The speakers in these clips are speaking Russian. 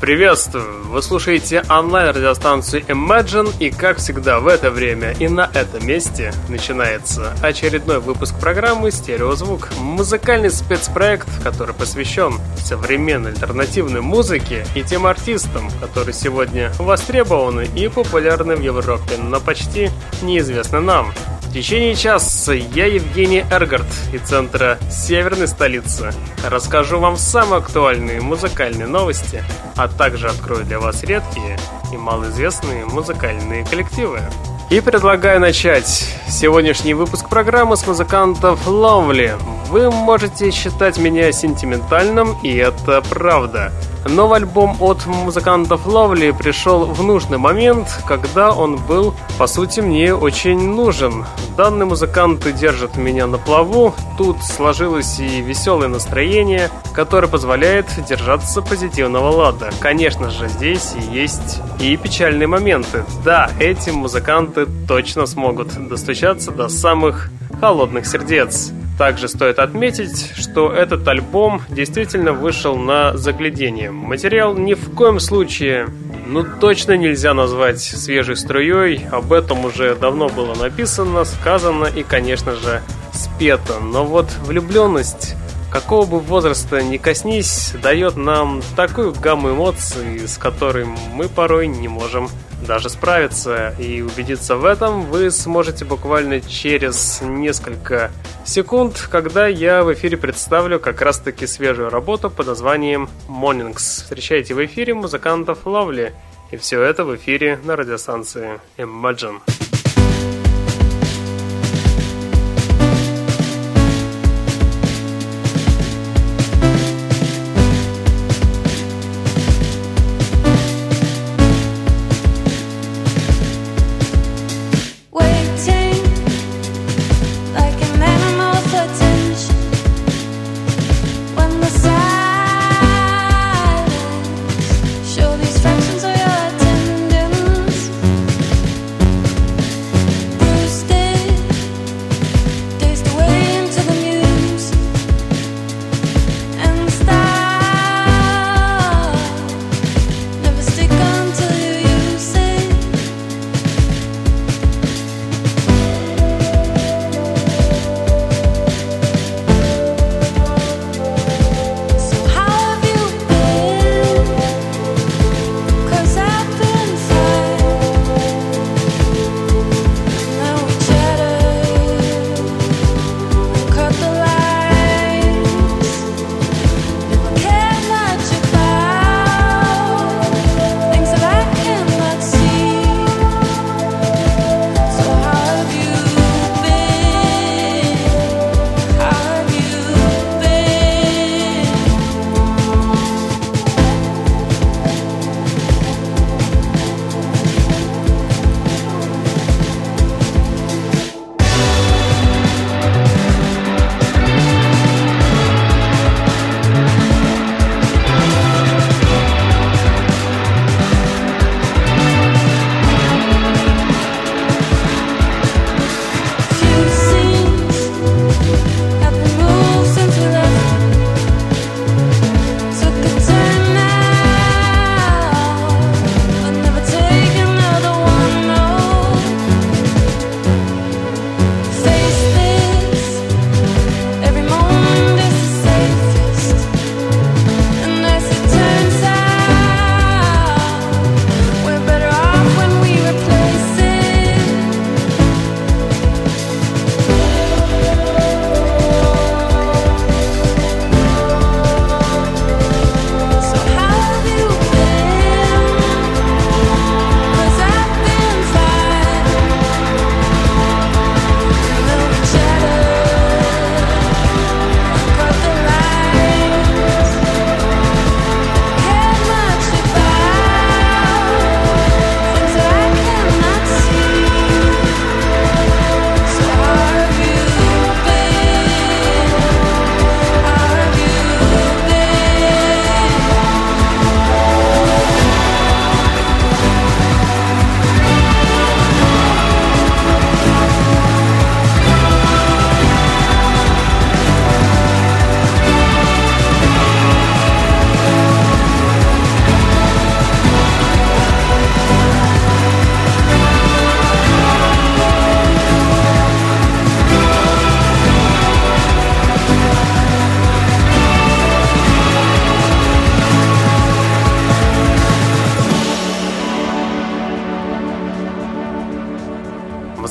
Приветствую! Вы слушаете онлайн-радиостанцию Imagine и, как всегда, в это время и на этом месте начинается очередной выпуск программы «Стереозвук». Музыкальный спецпроект, который посвящен современной альтернативной музыке и тем артистам, которые сегодня востребованы и популярны в Европе, но почти неизвестны нам. В течение часа я Евгений Эргард из центра Северной столицы. Расскажу вам самые актуальные музыкальные новости, а также открою для вас редкие и малоизвестные музыкальные коллективы. И предлагаю начать сегодняшний выпуск программы с музыкантов Lovely. Вы можете считать меня сентиментальным, и это правда. Новый альбом от музыкантов Lovely пришел в нужный момент, когда он был, по сути, мне очень нужен. Данные музыканты держат меня на плаву, тут сложилось и веселое настроение, которое позволяет держаться позитивного лада. Конечно же, здесь есть и печальные моменты. Да, эти музыканты точно смогут достучаться до самых холодных сердец. Также стоит отметить, что этот альбом действительно вышел на заглядение. Материал ни в коем случае, ну точно нельзя назвать свежей струей. Об этом уже давно было написано, сказано и, конечно же, спето. Но вот влюбленность какого бы возраста ни коснись, дает нам такую гамму эмоций, с которой мы порой не можем даже справиться. И убедиться в этом вы сможете буквально через несколько секунд, когда я в эфире представлю как раз-таки свежую работу под названием Mornings. Встречайте в эфире музыкантов Ловли. И все это в эфире на радиостанции Imagine.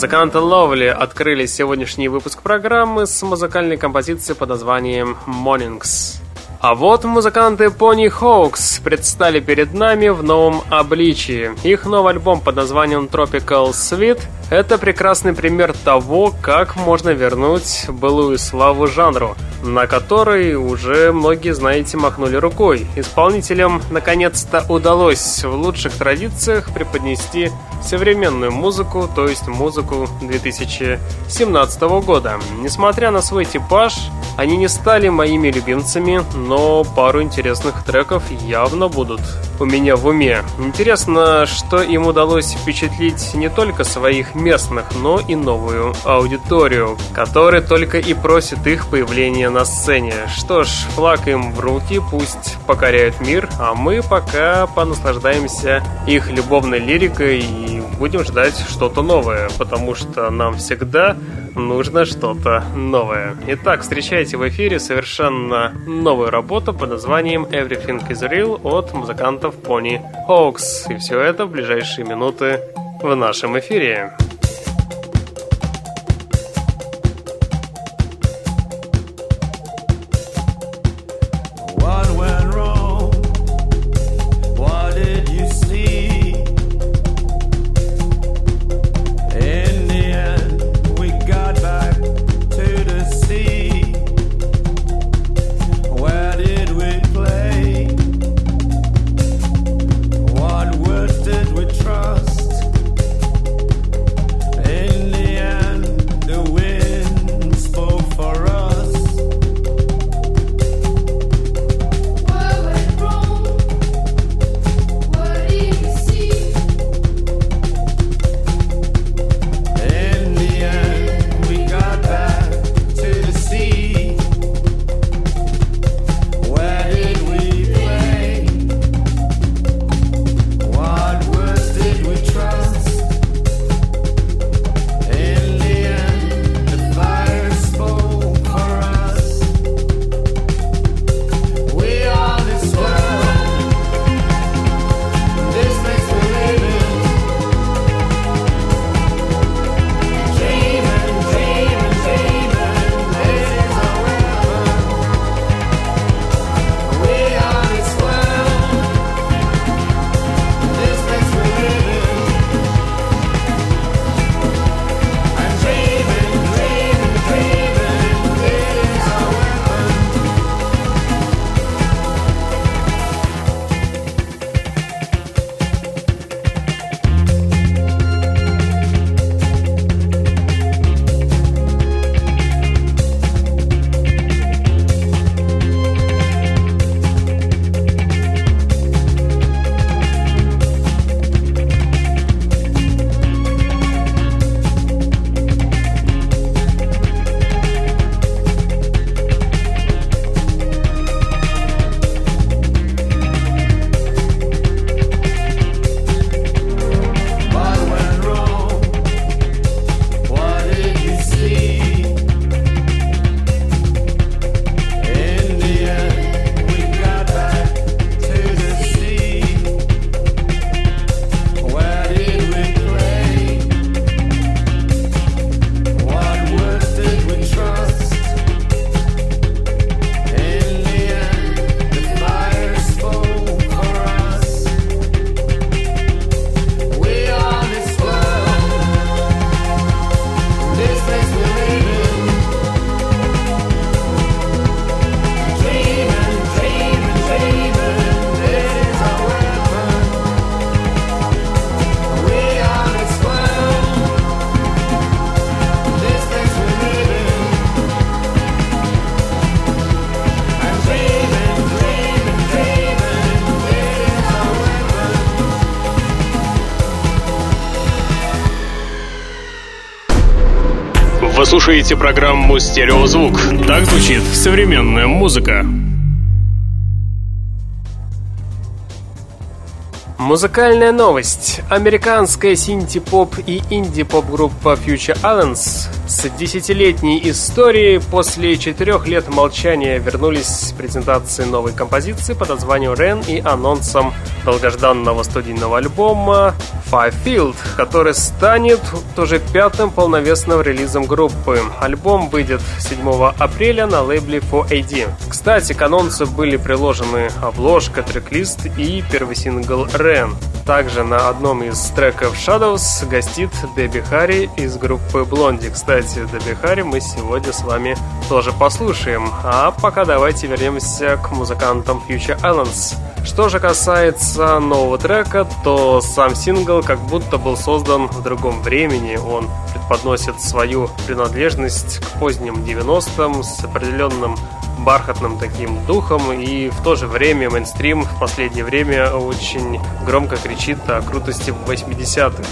Музыканты Ловли открыли сегодняшний выпуск программы с музыкальной композицией под названием «Mornings». А вот музыканты Pony Hawks предстали перед нами в новом обличии. Их новый альбом под названием Tropical Sweet – это прекрасный пример того, как можно вернуть былую славу жанру, на который уже многие, знаете, махнули рукой. Исполнителям наконец-то удалось в лучших традициях преподнести современную музыку, то есть музыку 2017 года. Несмотря на свой типаж, они не стали моими любимцами, но пару интересных треков явно будут у меня в уме. Интересно, что им удалось впечатлить не только своих местных, но и новую аудиторию, которая только и просит их появления на сцене. Что ж, флаг им в руки, пусть покоряют мир, а мы пока понаслаждаемся их любовной лирикой и будем ждать что-то новое, потому что нам всегда нужно что-то новое. Итак, встречайте в эфире совершенно новую работу под названием Everything is Real от музыкантов Pony Hawks. И все это в ближайшие минуты в нашем эфире. Слушаете программу «Стереозвук». Так звучит современная музыка. Музыкальная новость. Американская синти-поп и инди-поп группа Future Islands с десятилетней историей после четырех лет молчания вернулись с презентацией новой композиции под названием Ren и анонсом долгожданного студийного альбома Five Field, который станет тоже пятым полновесным релизом группы. Альбом выйдет 7 апреля на лейбле 4AD. Кстати, к анонсу были приложены обложка, трек-лист и первый сингл Ren. Также на одном из треков Shadows гостит Дебби Харри из группы Blondie. Кстати, Дебби Харри мы сегодня с вами тоже послушаем. А пока давайте вернемся к музыкантам Future Islands. Что же касается нового трека, то сам сингл как будто был создан в другом времени. Он преподносит свою принадлежность к поздним 90-м с определенным бархатным таким духом, и в то же время мейнстрим в последнее время очень громко кричит о крутости 80-х.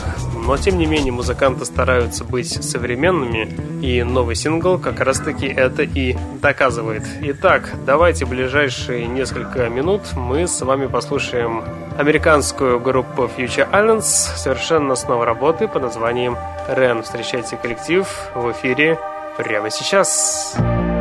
Но тем не менее музыканты стараются быть современными, и новый сингл как раз таки это и доказывает. Итак, давайте ближайшие несколько минут мы с вами послушаем американскую группу Future Islands совершенно с новой работы под названием Ren. Встречайте коллектив в эфире прямо сейчас. Сейчас.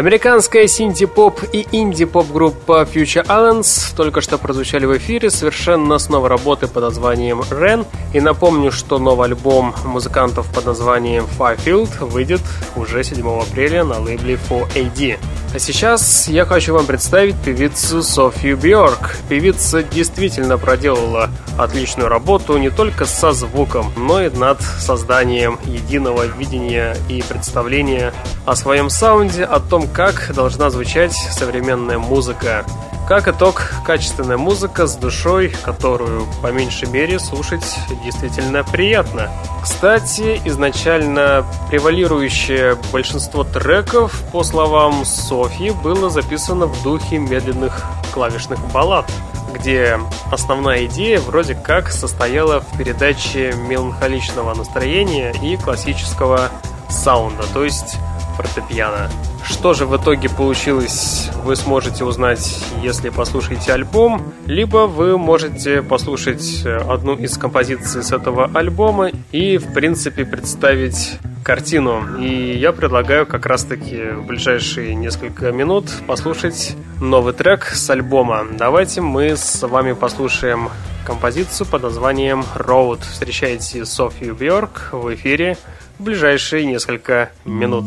Американская синти-поп и инди-поп группа Future Islands только что прозвучали в эфире совершенно с новой работы под названием Ren. И напомню, что новый альбом музыкантов под названием Firefield выйдет уже 7 апреля на лейбле 4AD. А сейчас я хочу вам представить певицу Софию Бьорк. Певица действительно проделала отличную работу не только со звуком, но и над созданием единого видения и представления о своем саунде, о том, как должна звучать современная музыка. Как итог, качественная музыка с душой, которую по меньшей мере слушать действительно приятно. Кстати, изначально превалирующее большинство треков, по словам Софьи, было записано в духе медленных клавишных баллад, где основная идея вроде как состояла в передаче меланхоличного настроения и классического саунда, то есть фортепиано. Что же в итоге получилось, вы сможете узнать, если послушаете альбом, либо вы можете послушать одну из композиций с этого альбома и, в принципе, представить картину. И я предлагаю как раз-таки в ближайшие несколько минут послушать новый трек с альбома. Давайте мы с вами послушаем композицию под названием Road. Встречайте Софию Бьорк в эфире в ближайшие несколько минут.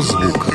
звук.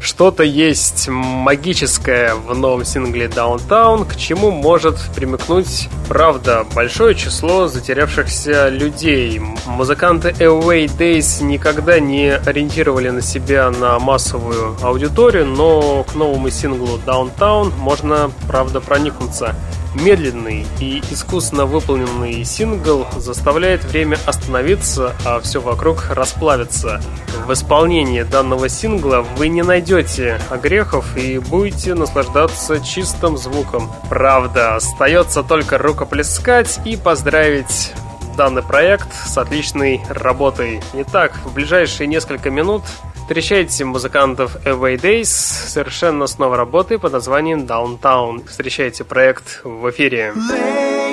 Что-то есть магическое в новом сингле «Даунтаун», к чему может примыкнуть, правда, большое число затерявшихся людей. Музыканты Away Days никогда не ориентировали на себя на массовую аудиторию, но к новому синглу «Даунтаун» можно, правда, проникнуться – Медленный и искусно выполненный сингл заставляет время остановиться, а все вокруг расплавиться. В исполнении данного сингла вы не найдете огрехов и будете наслаждаться чистым звуком. Правда, остается только рукоплескать и поздравить данный проект с отличной работой. Итак, в ближайшие несколько минут Встречайте музыкантов Away Days совершенно с новой работой под названием Downtown. Встречайте проект в эфире. Lay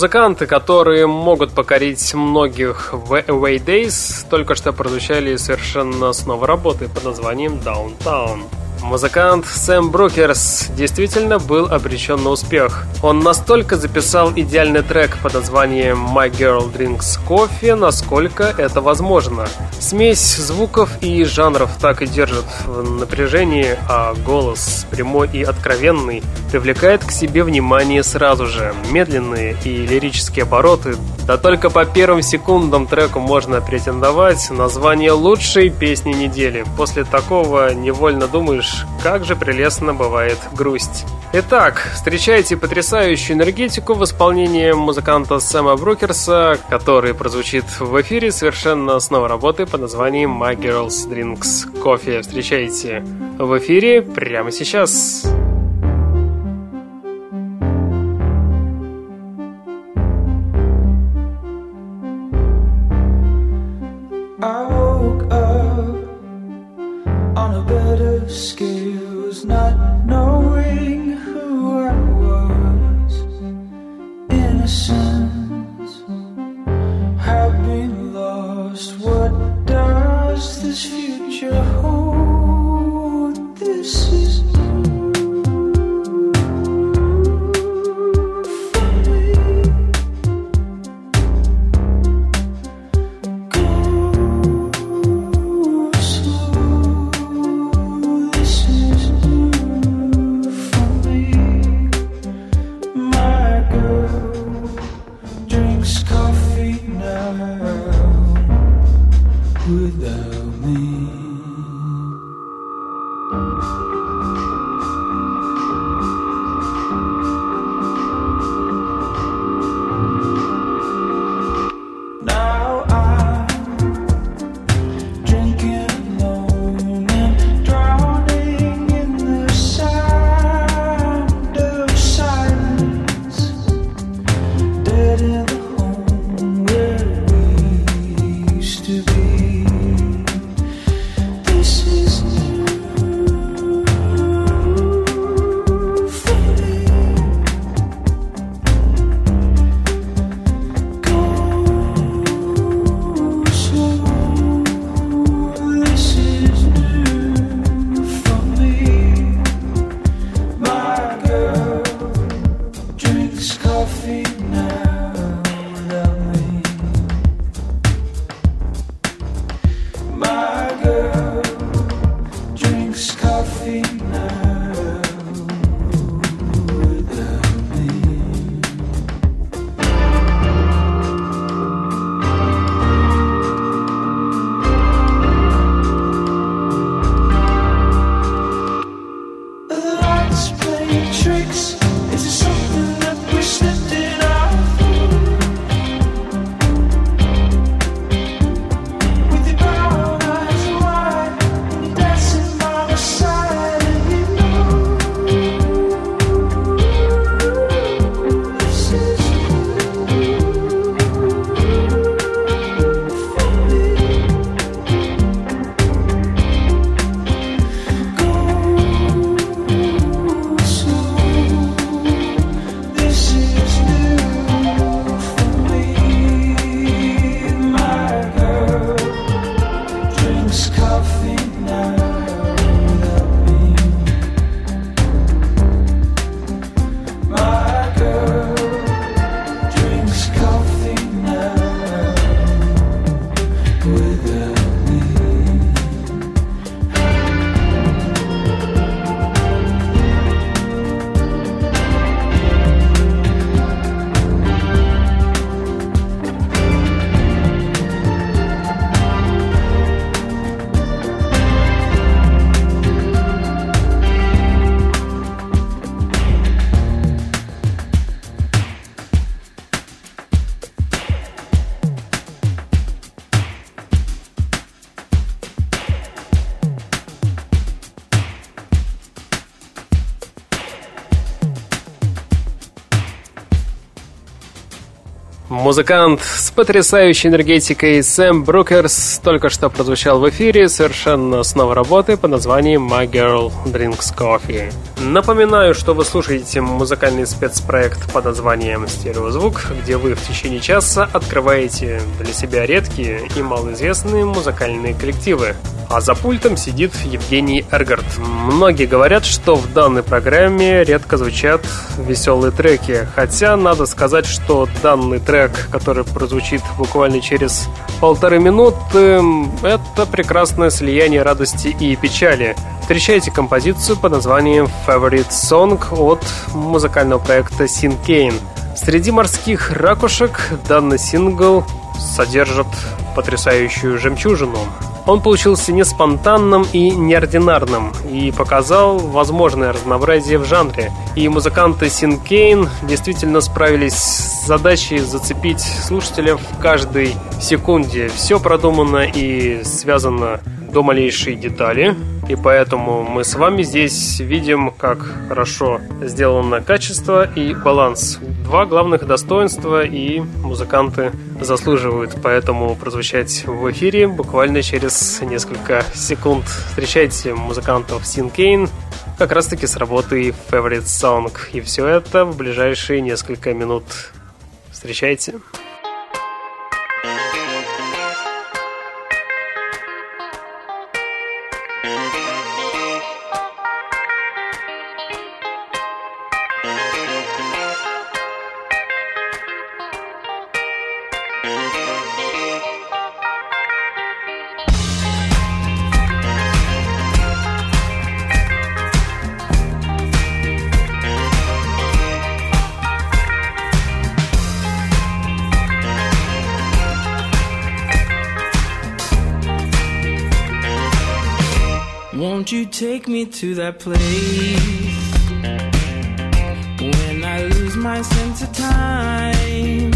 Музыканты, которые могут покорить многих в Away Days, только что прозвучали совершенно с новой работы под названием Downtown. Музыкант Сэм Брокерс действительно был обречен на успех. Он настолько записал идеальный трек под названием My Girl Drinks Coffee, насколько это возможно. Смесь звуков и жанров так и держит в напряжении, а голос прямой и откровенный привлекает к себе внимание сразу же. Медленные и лирические обороты, да только по первым секундам треку можно претендовать на звание лучшей песни недели. После такого невольно думаешь, как же прелестно бывает грусть. Итак, встречайте потрясающую энергетику в исполнении музыканта Сэма Брукерса, который прозвучит в эфире совершенно с новой работы под названием My Girls Drinks Coffee. Встречайте в эфире прямо сейчас. Сейчас. Музыкант с потрясающей энергетикой Сэм Брукерс только что прозвучал в эфире совершенно с новой работы под названием My Girl Drinks Coffee. Напоминаю, что вы слушаете музыкальный спецпроект под названием «Стереозвук», где вы в течение часа открываете для себя редкие и малоизвестные музыкальные коллективы. а за пультом сидит Евгений Эргард. Многие говорят, что в данной программе редко звучат веселые треки, хотя надо сказать, что данный трек, который прозвучит буквально через полторы минуты, это прекрасное слияние радости и печали. Встречайте композицию под названием Favorite Song от музыкального проекта Sin Среди морских ракушек данный сингл содержит потрясающую жемчужину. Он получился не спонтанным и неординарным и показал возможное разнообразие в жанре. И музыканты Синкейн действительно справились с задачей зацепить слушателя в каждой секунде. Все продумано и связано до малейшей детали. И поэтому мы с вами здесь видим, как хорошо сделано качество и баланс. Два главных достоинства и музыканты заслуживают поэтому прозвучать в эфире буквально через несколько секунд. Встречайте музыкантов Синкейн как раз таки с работой Favorite Song. И все это в ближайшие несколько минут. Встречайте. take me to that place when I lose my sense of time,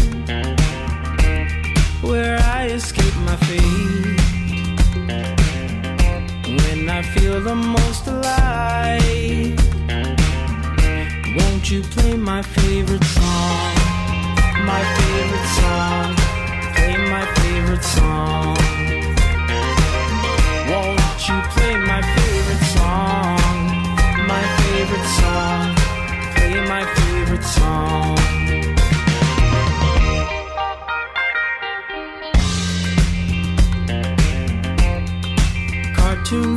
where I escape my fate, when I feel the most alive. Won't you play my favorite song? My favorite song. Play my favorite song. Song. Play my favorite song. Cartoons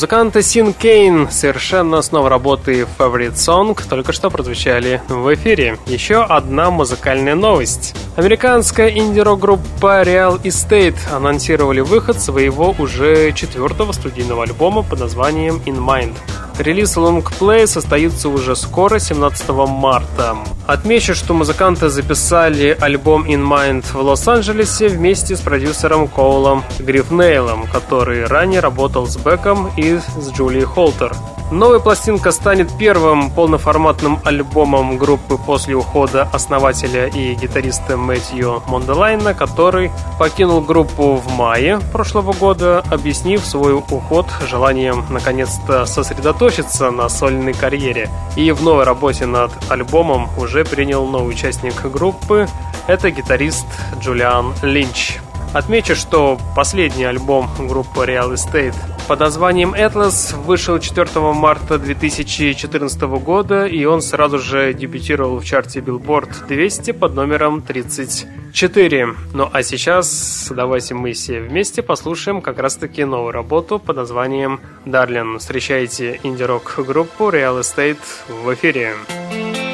song. Музыканты Син Кейн совершенно с новой работы Favorite Song только что прозвучали в эфире. Еще одна музыкальная новость. Американская инди-рок группа Real Estate анонсировали выход своего уже четвертого студийного альбома под названием In Mind. Релиз лонгплея состоится уже скоро, 17 марта. Отмечу, что музыканты записали альбом In Mind в Лос-Анджелесе вместе с продюсером Коулом Грифнейлом, который ранее работал с Беком и с Джулией Холтер. Новая пластинка станет первым полноформатным альбомом группы после ухода основателя и гитариста Мэтью Монделайна, который покинул группу в мае прошлого года, объяснив свой уход желанием наконец-то сосредоточиться на сольной карьере. И в новой работе над альбомом уже принял новый участник группы, это гитарист Джулиан Линч. Отмечу, что последний альбом группы Real Estate под названием Atlas вышел 4 марта 2014 года, и он сразу же дебютировал в чарте Billboard 200 под номером 34. Ну а сейчас давайте мы все вместе послушаем как раз-таки новую работу под названием Darlin. Встречайте инди-рок группу Real Estate в эфире. Darling,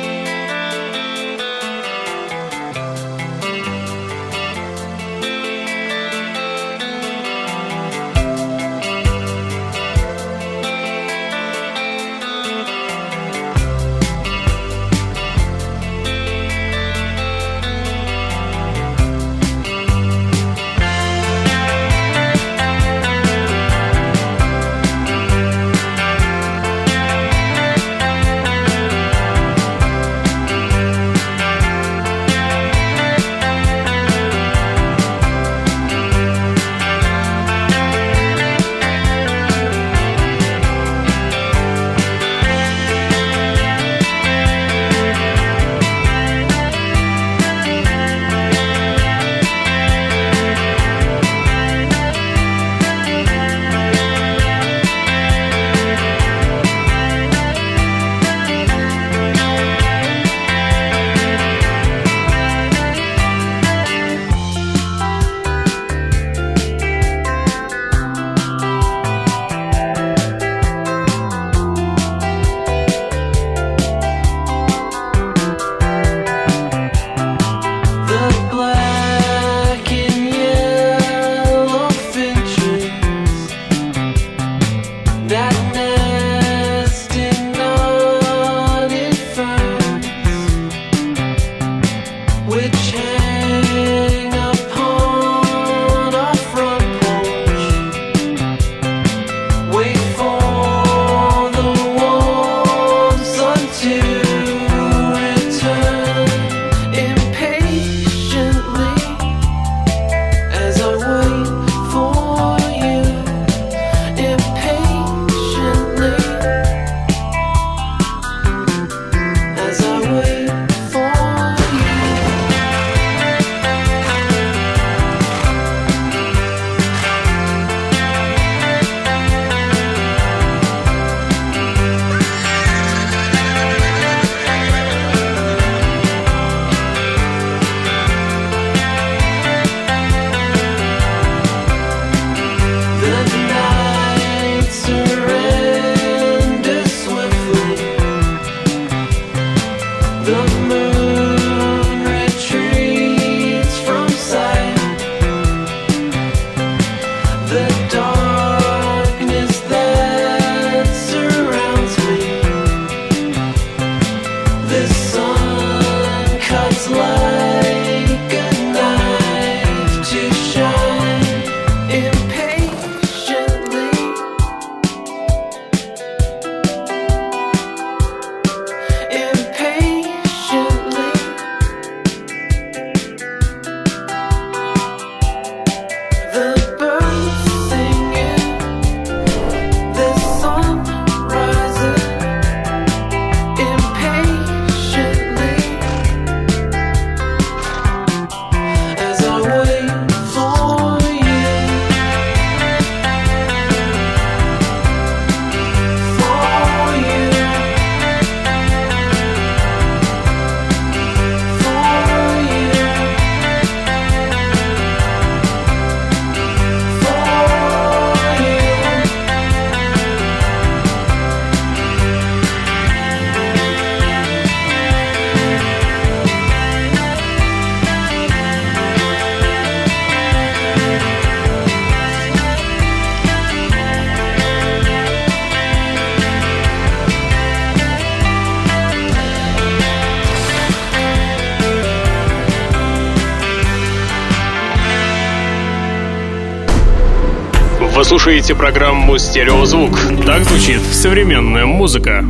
слушаете программу «Стереозвук». Так звучит современная музыка.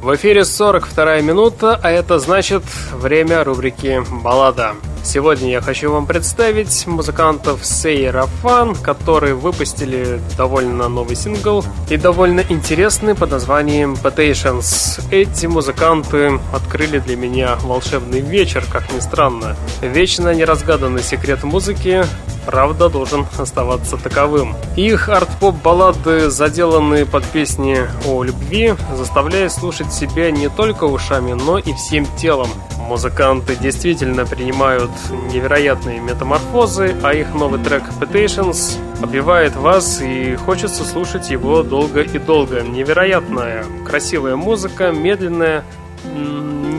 В эфире 42 минута, а это значит время рубрики «Баллада». Сегодня я хочу вам представить музыкантов Сейрафан, которые выпустили довольно новый сингл и довольно интересный под названием Potations. Эти музыканты открыли для меня волшебный вечер, ни странно. Вечно неразгаданный секрет музыки правда должен оставаться таковым. Их арт-поп баллады, заделанные под песни о любви, заставляют слушать себя не только ушами, но и всем телом. Музыканты действительно принимают невероятные метаморфозы, а их новый трек Petitions обивает вас и хочется слушать его долго и долго. Невероятная, красивая музыка, медленная,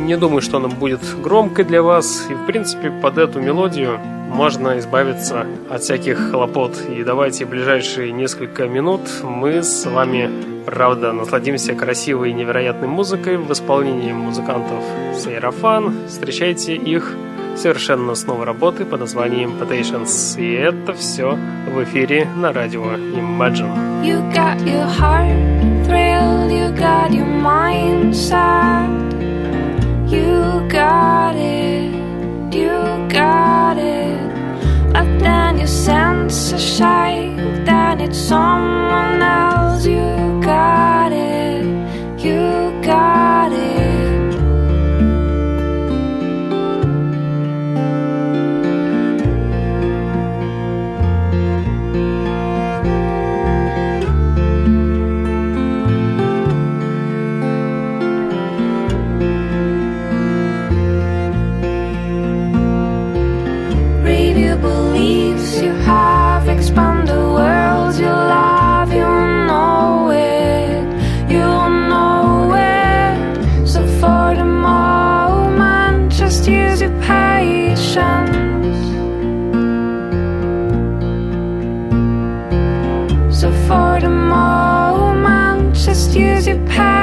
не думаю, что она будет громкой для вас. И, в принципе, под эту мелодию можно избавиться от всяких хлопот. И давайте в ближайшие несколько минут мы с вами, правда, насладимся красивой и невероятной музыкой в исполнении музыкантов Сейрафан. Встречайте их совершенно с новой работы под названием Potations. И это все в эфире на радио Imagine. You got your heart thrilled, you got your mind sad. You got it, you got it. But then you sense a shake, then it's someone else. You got it, for the moment. Just use your power.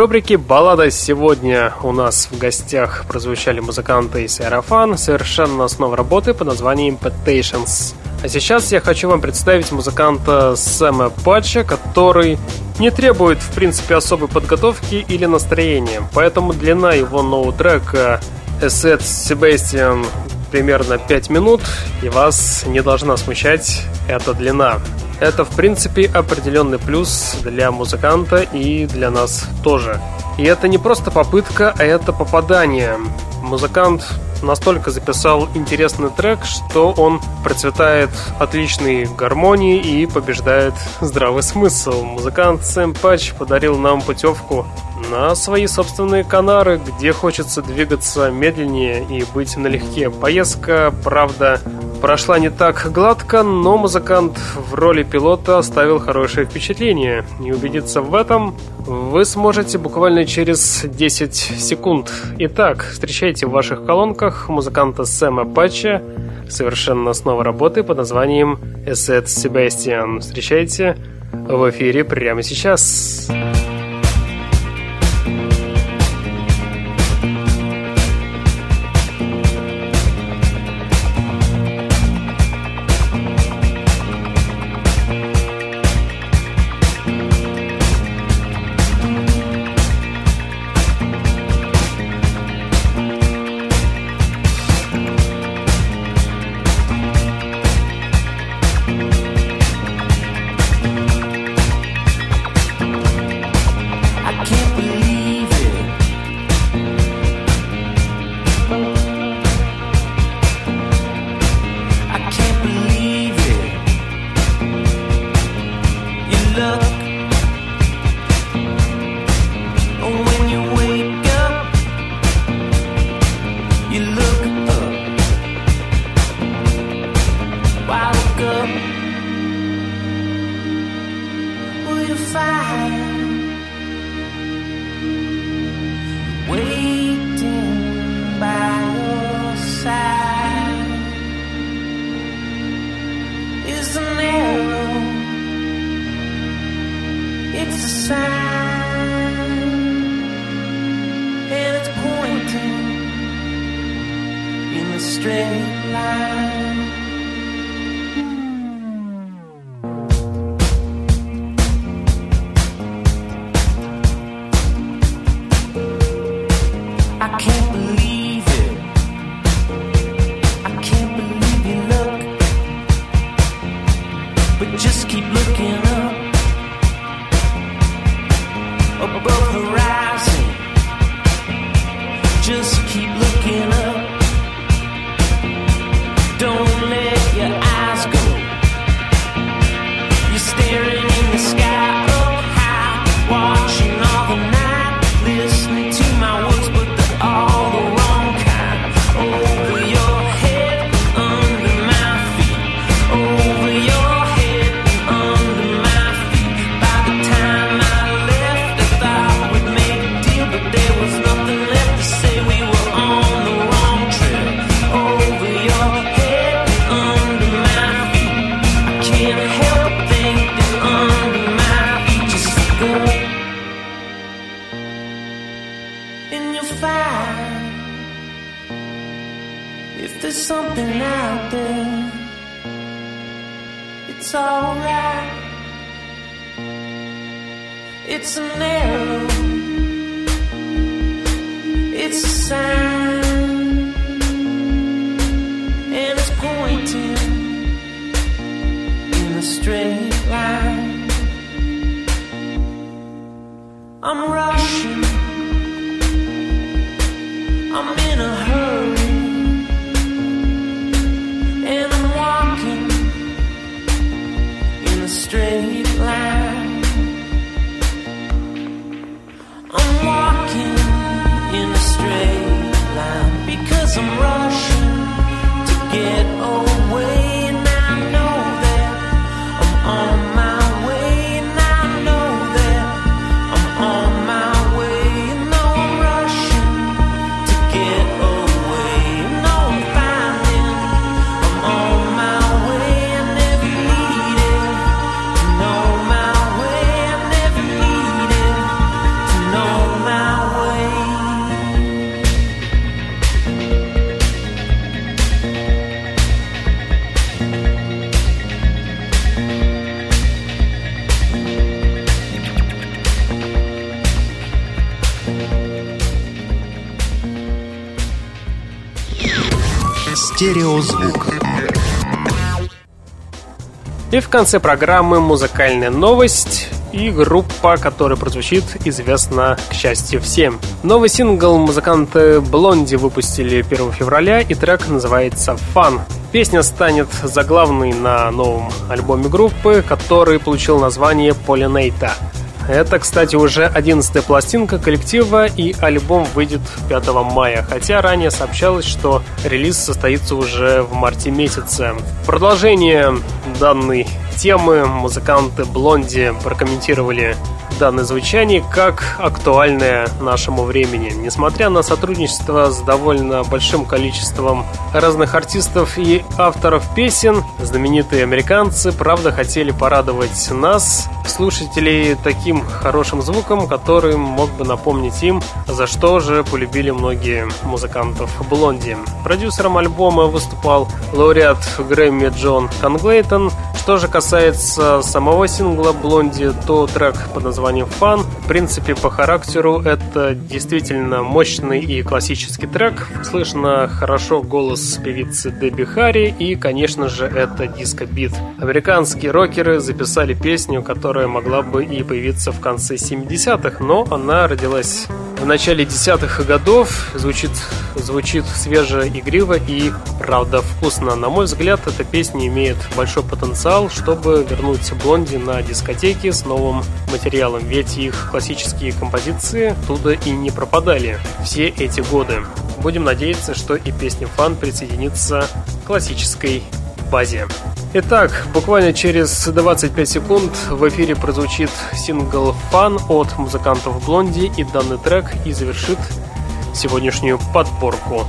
Рубрике «Баллада» сегодня у нас в гостях прозвучали музыканты из Аэрофан, совершенно основ работы под названием Potations. А сейчас я хочу вам представить музыканта Сэма Патча, который не требует, в принципе, особой подготовки или настроения, поэтому длина его ноу-трека Asset Sebastian примерно 5 минут, и вас не должна смущать эта длина. Это, в принципе, определенный плюс для музыканта и для нас тоже. И это не просто попытка, а это попадание. Музыкант настолько записал интересный трек, что он процветает отличной гармонии и побеждает здравый смысл. Музыкант Сэм Патч подарил нам путевку на свои собственные Канары, где хочется двигаться медленнее и быть налегке. Поездка, правда, прошла не так гладко, но музыкант в роли пилота оставил хорошее впечатление. И убедиться в этом вы сможете буквально через 10 секунд. Итак, встречайте в ваших колонках музыканта Сэма Патча совершенно снова работы под названием Asset Sebastian. Встречайте в эфире прямо сейчас. Сейчас. Yeah. Стереозвук. И в конце программы музыкальная новость и группа, которая прозвучит, известна, к счастью, всем. Новый сингл музыканты Блонди выпустили 1 февраля, и трек называется «Fun». Песня станет заглавной на новом альбоме группы, который получил название «Полинейта». Это, кстати, уже 11-я пластинка коллектива, и альбом выйдет 5 мая, хотя ранее сообщалось, что релиз состоится уже в марте месяце. Продолжение данной темы музыканты Блонди прокомментировали данное звучание как актуальное нашему времени. Несмотря на сотрудничество с довольно большим количеством разных артистов и авторов песен, знаменитые американцы, правда, хотели порадовать нас, слушателей, таким хорошим звуком, который мог бы напомнить им, за что же полюбили многие музыкантов Блонди. Продюсером альбома выступал лауреат Грэмми Джон Конглейтон. Что же касается самого сингла Блонди, то трек под названием названием «Фан». В принципе, по характеру это действительно мощный и классический трек. Слышно хорошо голос певицы Дебби Харри и, конечно же, это диско-бит. Американские рокеры записали песню, которая могла бы и появиться в конце 70-х, но она родилась в начале десятых годов. Звучит, звучит свеже, игриво и, правда, вкусно. На мой взгляд, эта песня имеет большой потенциал, чтобы вернуть Блонди на дискотеки с новым материалом, ведь их классические композиции туда и не пропадали все эти годы. Будем надеяться, что и песня «Фан» присоединится к классической базе. Итак, буквально через 25 секунд в эфире прозвучит сингл «Fun» от музыкантов Блонди, и данный трек и завершит сегодняшнюю подборку.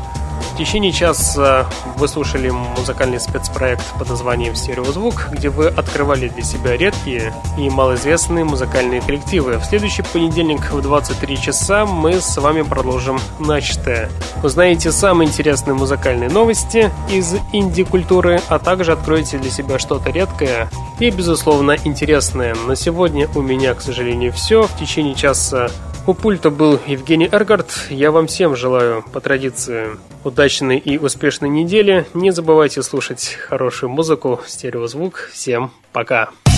Течение часа вы слушали музыкальный спецпроект под названием «Стереозвук», где вы открывали для себя редкие и малоизвестные музыкальные коллективы. В следующий понедельник в 23 часа мы с вами продолжим начатое. Узнаете самые интересные музыкальные новости из инди-культуры, а также откроете для себя что-то редкое и, безусловно, интересное. На сегодня у меня, к сожалению, все. В течение часа у пульта был Евгений Эргард. Я вам всем желаю, по традиции, удачной и успешной недели. Не забывайте слушать хорошую музыку, стереозвук. Всем пока! make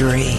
Dream.